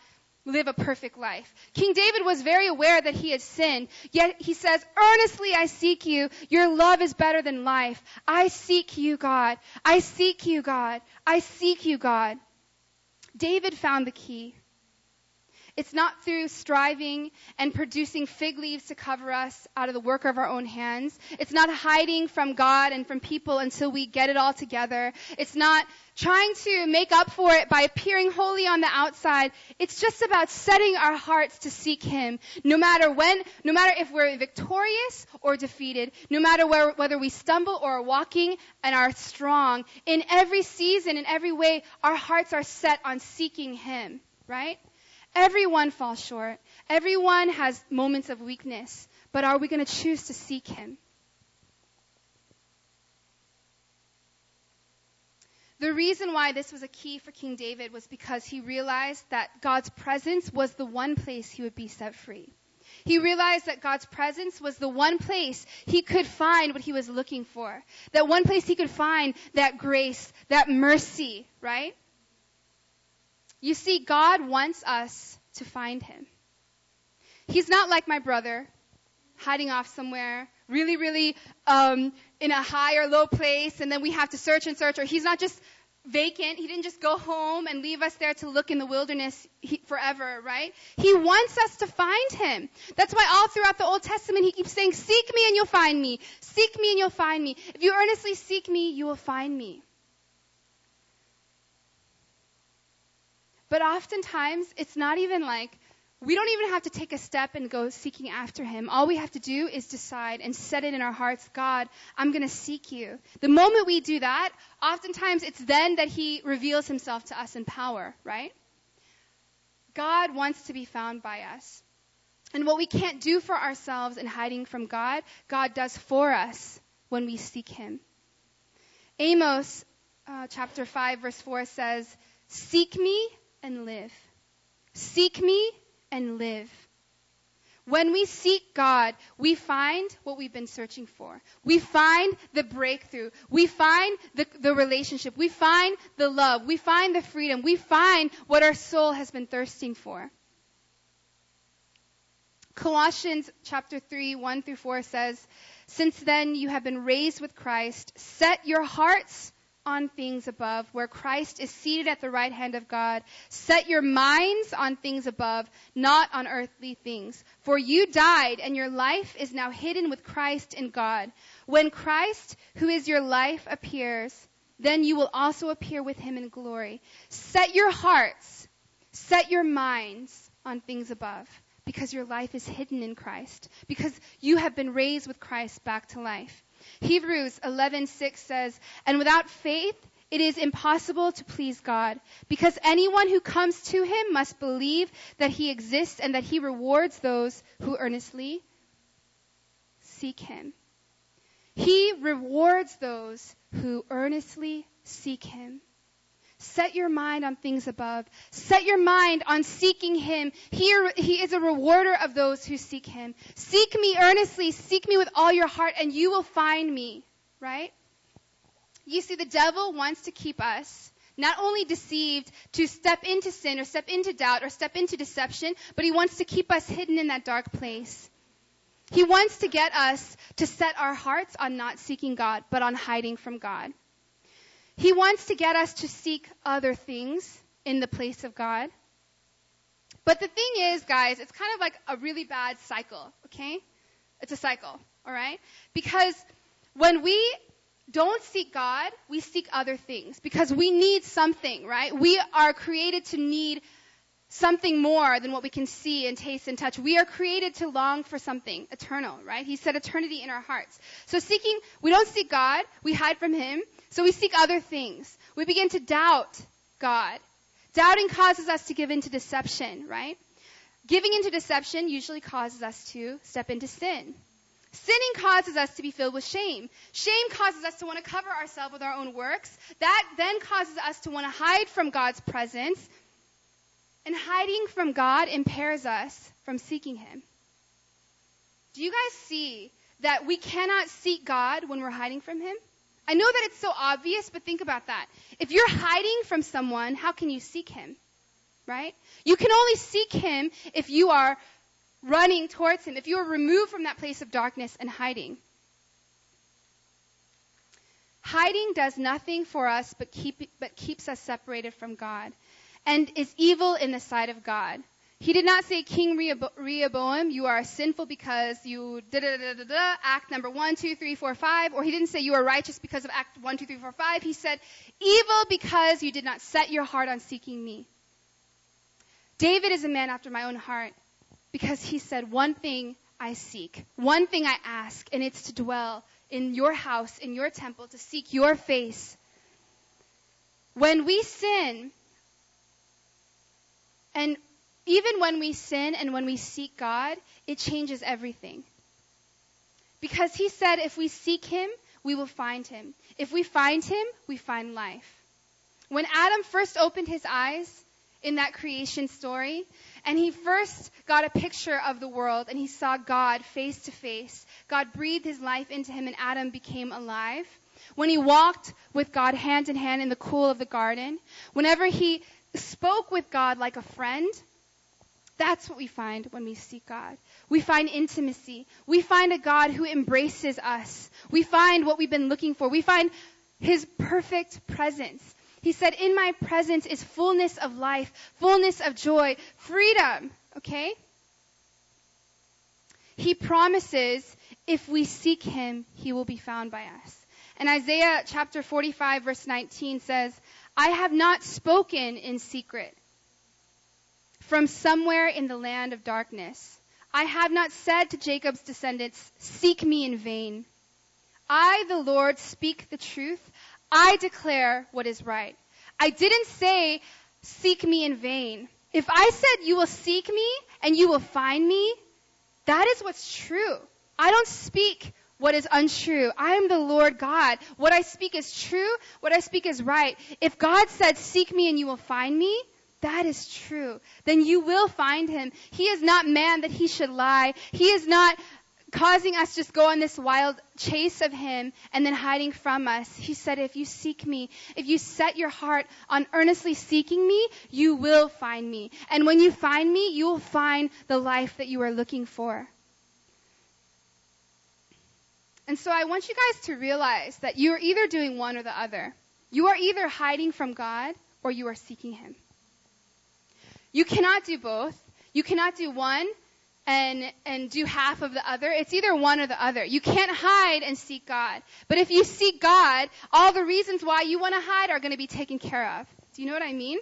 live a perfect life. King David was very aware that he had sinned, yet he says, earnestly I seek you. Your love is better than life. I seek you, God. I seek you, God. I seek you, God. David found the key. It's not through striving and producing fig leaves to cover us out of the work of our own hands. It's not hiding from God and from people until we get it all together. It's not trying to make up for it by appearing holy on the outside. It's just about setting our hearts to seek Him. No matter when, no matter if we're victorious or defeated, no matter where, whether we stumble or are walking and are strong, in every season, in every way, our hearts are set on seeking Him, right? Everyone falls short. Everyone has moments of weakness. But are we going to choose to seek Him? The reason why this was a key for King David was because he realized that God's presence was the one place he would be set free. He realized that God's presence was the one place he could find what he was looking for. That one place he could find that grace, that mercy, right? You see, God wants us to find him. He's not like my brother, hiding off somewhere, really, really um, in a high or low place, and then we have to search and search. Or he's not just vacant. He didn't just go home and leave us there to look in the wilderness forever, right? He wants us to find him. That's why all throughout the Old Testament he keeps saying, Seek me and you'll find me. Seek me and you'll find me. If you earnestly seek me, you will find me. But oftentimes, it's not even like, we don't even have to take a step and go seeking after him. All we have to do is decide and set it in our hearts, God, I'm going to seek you. The moment we do that, oftentimes it's then that he reveals himself to us in power, right? God wants to be found by us. And what we can't do for ourselves in hiding from God, God does for us when we seek him. Amos uh, chapter 5 verse 4 says, Seek me and live. Seek me and live. When we seek God, we find what we've been searching for. We find the breakthrough. We find the, the relationship. We find the love. We find the freedom. We find what our soul has been thirsting for. Colossians chapter 3, 1 through 4 says, Since then you have been raised with Christ. Set your hearts on things above, where Christ is seated at the right hand of God. Set your minds on things above, not on earthly things. For you died, and your life is now hidden with Christ in God. When Christ, who is your life, appears, then you will also appear with him in glory. Set your hearts, set your minds on things above, because your life is hidden in Christ, because you have been raised with Christ back to life. Hebrews 11:6 says, "And without faith it is impossible to please God, because anyone who comes to him must believe that he exists and that he rewards those who earnestly seek him." He rewards those who earnestly seek him. Set your mind on things above. Set your mind on seeking Him. He, he is a rewarder of those who seek Him. Seek me earnestly. Seek me with all your heart and you will find me. Right? You see, the devil wants to keep us not only deceived to step into sin or step into doubt or step into deception, but he wants to keep us hidden in that dark place. He wants to get us to set our hearts on not seeking God, but on hiding from God. He wants to get us to seek other things in the place of God. But the thing is, guys, it's kind of like a really bad cycle, okay? It's a cycle, alright? Because when we don't seek God, we seek other things because we need something, right? We are created to need something more than what we can see and taste and touch. We are created to long for something eternal, right? He said eternity in our hearts. So seeking, we don't seek God, we hide from Him, so we seek other things. We begin to doubt God. Doubting causes us to give into deception, right? Giving into deception usually causes us to step into sin. Sinning causes us to be filled with shame. Shame causes us to want to cover ourselves with our own works. That then causes us to want to hide from God's presence. And hiding from God impairs us from seeking Him. Do you guys see that we cannot seek God when we're hiding from Him? I know that it's so obvious, but think about that. If you're hiding from someone, how can you seek Him? Right? You can only seek Him if you are running towards Him, if you are removed from that place of darkness and hiding. Hiding does nothing for us but, keep, but keeps us separated from God and is evil in the sight of God. He did not say, King Rehoboam, you are sinful because you da da da da da, act number one, two, three, four, five. Or he didn't say you are righteous because of act one, two, three, four, five. He said, evil because you did not set your heart on seeking me. David is a man after my own heart because he said, One thing I seek, one thing I ask, and it's to dwell in your house, in your temple, to seek your face. When we sin, and even when we sin and when we seek God, it changes everything. Because he said, if we seek him, we will find him. If we find him, we find life. When Adam first opened his eyes in that creation story, and he first got a picture of the world and he saw God face to face. God breathed his life into him and Adam became alive. When he walked with God hand in hand in the cool of the garden, whenever he spoke with God like a friend, that's what we find when we seek God. We find intimacy. We find a God who embraces us. We find what we've been looking for. We find his perfect presence. He said, In my presence is fullness of life, fullness of joy, freedom. Okay? He promises if we seek him, he will be found by us. And Isaiah chapter 45 verse 19 says, I have not spoken in secret from somewhere in the land of darkness. I have not said to Jacob's descendants, seek me in vain. I, the Lord, speak the truth. I declare what is right. I didn't say, seek me in vain. If I said, you will seek me and you will find me, that is what's true. I don't speak what is untrue. I am the Lord God. What I speak is true. What I speak is right. If God said, seek me and you will find me, that is true. Then you will find him. He is not man that he should lie. He is not causing us just go on this wild chase of him and then hiding from us. He said, if you seek me, if you set your heart on earnestly seeking me, you will find me. And when you find me, you will find the life that you are looking for. And so I want you guys to realize that you are either doing one or the other. You are either hiding from God or you are seeking Him. You cannot do both. You cannot do one and and do half of the other. It's either one or the other. You can't hide and seek God. But if you seek God, all the reasons why you want to hide are going to be taken care of. Do you know what I mean?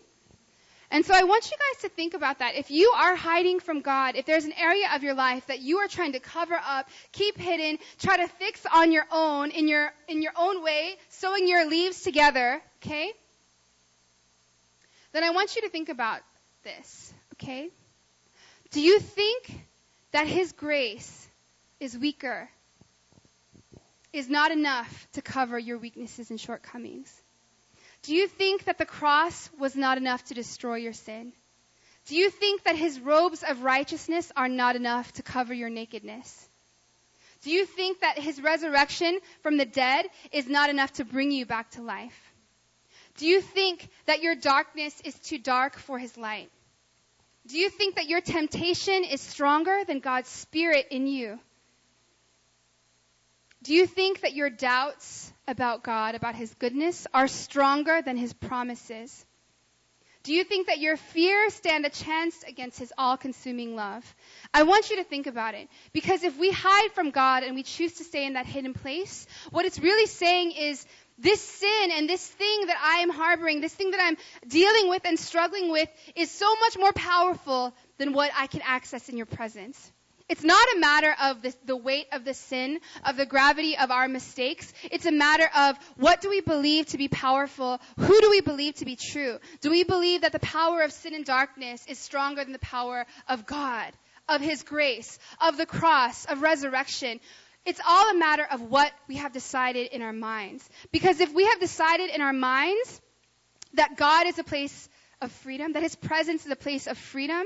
And so I want you guys to think about that. If you are hiding from God, if there's an area of your life that you are trying to cover up, keep hidden, try to fix on your own, in your, in your own way, sewing your leaves together, okay? Then I want you to think about this, okay? Do you think that His grace is weaker, is not enough to cover your weaknesses and shortcomings? Do you think that the cross was not enough to destroy your sin? Do you think that His robes of righteousness are not enough to cover your nakedness? Do you think that his resurrection from the dead is not enough to bring you back to life? Do you think that your darkness is too dark for his light? Do you think that your temptation is stronger than God's Spirit in you? Do you think that your doubts about God, about His goodness, are stronger than His promises? Do you think that your fears stand a chance against His all consuming love? I want you to think about it. Because if we hide from God and we choose to stay in that hidden place, what it's really saying is this sin and this thing that I am harboring, this thing that I'm dealing with and struggling with, is so much more powerful than what I can access in your presence. It's not a matter of the, the, weight of the sin, of the gravity of our mistakes. It's a matter of what do we believe to be powerful? Who do we believe to be true? Do we believe that the power of sin and darkness is stronger than the power of God, of His grace, of the cross, of resurrection? It's all a matter of what we have decided in our minds. Because if we have decided in our minds that God is a place of freedom, that His presence is a place of freedom.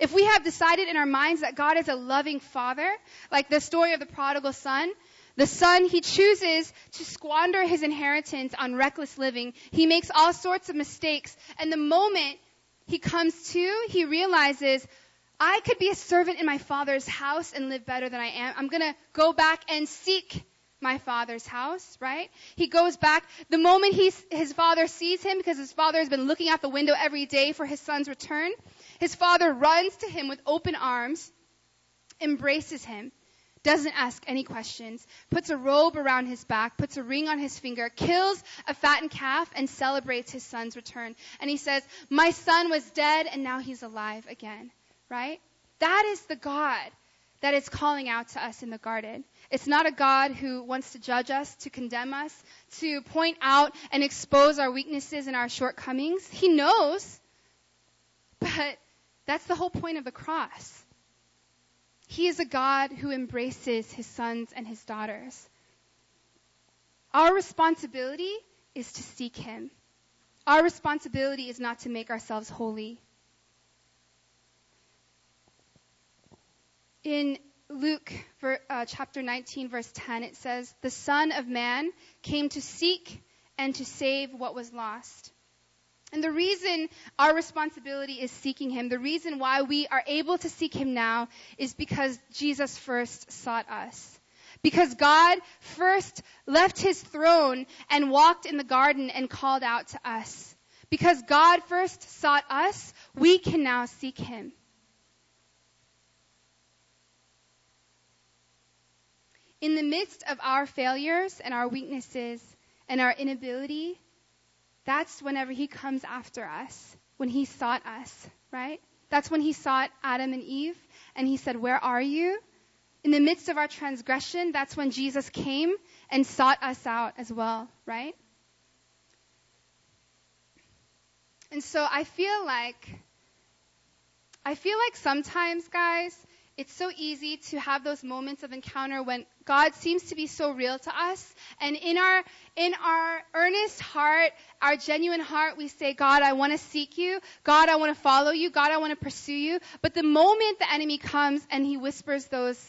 If we have decided in our minds that God is a loving Father, like the story of the prodigal son, the son, he chooses to squander his inheritance on reckless living. He makes all sorts of mistakes. And the moment he comes to, he realizes, I could be a servant in my father's house and live better than I am. I'm going to go back and seek my father's house, right? He goes back. The moment he's, his father sees him, because his father has been looking out the window every day for his son's return, his father runs to him with open arms, embraces him, doesn't ask any questions, puts a robe around his back, puts a ring on his finger, kills a fattened calf, and celebrates his son's return. And he says, My son was dead and now he's alive again, right? That is the God that is calling out to us in the garden. It's not a God who wants to judge us, to condemn us, to point out and expose our weaknesses and our shortcomings. He knows. But that's the whole point of the cross. He is a God who embraces his sons and his daughters. Our responsibility is to seek him. Our responsibility is not to make ourselves holy. In Luke uh, chapter 19, verse 10, it says, The Son of Man came to seek and to save what was lost. And the reason our responsibility is seeking Him, the reason why we are able to seek Him now, is because Jesus first sought us. Because God first left His throne and walked in the garden and called out to us. Because God first sought us, we can now seek Him. In the midst of our failures and our weaknesses and our inability, that's whenever he comes after us, when he sought us, right? That's when he sought Adam and Eve and he said, Where are you? In the midst of our transgression, that's when Jesus came and sought us out as well, right? And so I feel like, I feel like sometimes, guys, it's so easy to have those moments of encounter when God seems to be so real to us. And in our, in our earnest heart, our genuine heart, we say, God, I want to seek you. God, I want to follow you. God, I want to pursue you. But the moment the enemy comes and he whispers those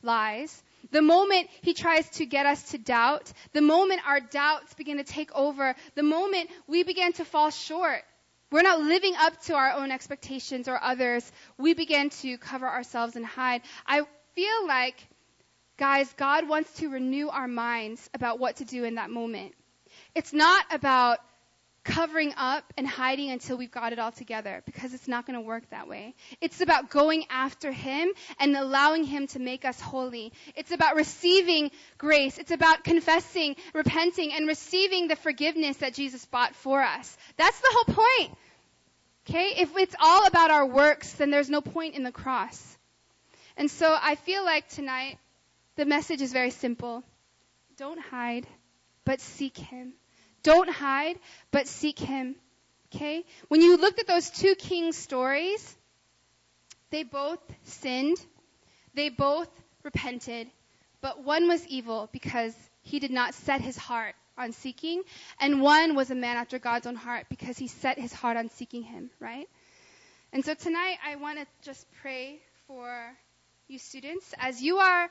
lies, the moment he tries to get us to doubt, the moment our doubts begin to take over, the moment we begin to fall short, we're not living up to our own expectations or others. We begin to cover ourselves and hide. I feel like, guys, God wants to renew our minds about what to do in that moment. It's not about covering up and hiding until we've got it all together because it's not going to work that way. It's about going after Him and allowing Him to make us holy. It's about receiving grace. It's about confessing, repenting, and receiving the forgiveness that Jesus bought for us. That's the whole point. Okay? If it's all about our works, then there's no point in the cross. And so I feel like tonight the message is very simple. Don't hide, but seek Him. Don't hide, but seek Him. Okay? When you looked at those two kings' stories, they both sinned. They both repented. But one was evil because he did not set his heart on seeking, and one was a man after God's own heart because he set his heart on seeking him, right? And so tonight I want to just pray for you students as you are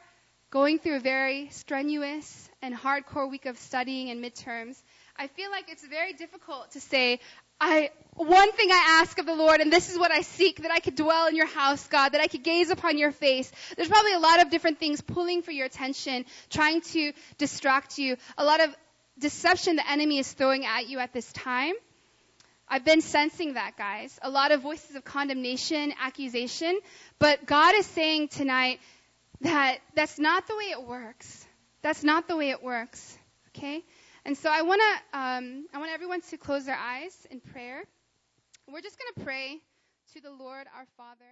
going through a very strenuous and hardcore week of studying and midterms, I feel like it's very difficult to say, I, one thing I ask of the Lord, and this is what I seek, that I could dwell in your house, God, that I could gaze upon your face. There's probably a lot of different things pulling for your attention, trying to distract you, a lot of deception the enemy is throwing at you at this time. I've been sensing that, guys. A lot of voices of condemnation, accusation, but God is saying tonight that that's not the way it works. That's not the way it works. Okay? And so I want to, um, I want everyone to close their eyes in prayer. We're just going to pray to the Lord our Father.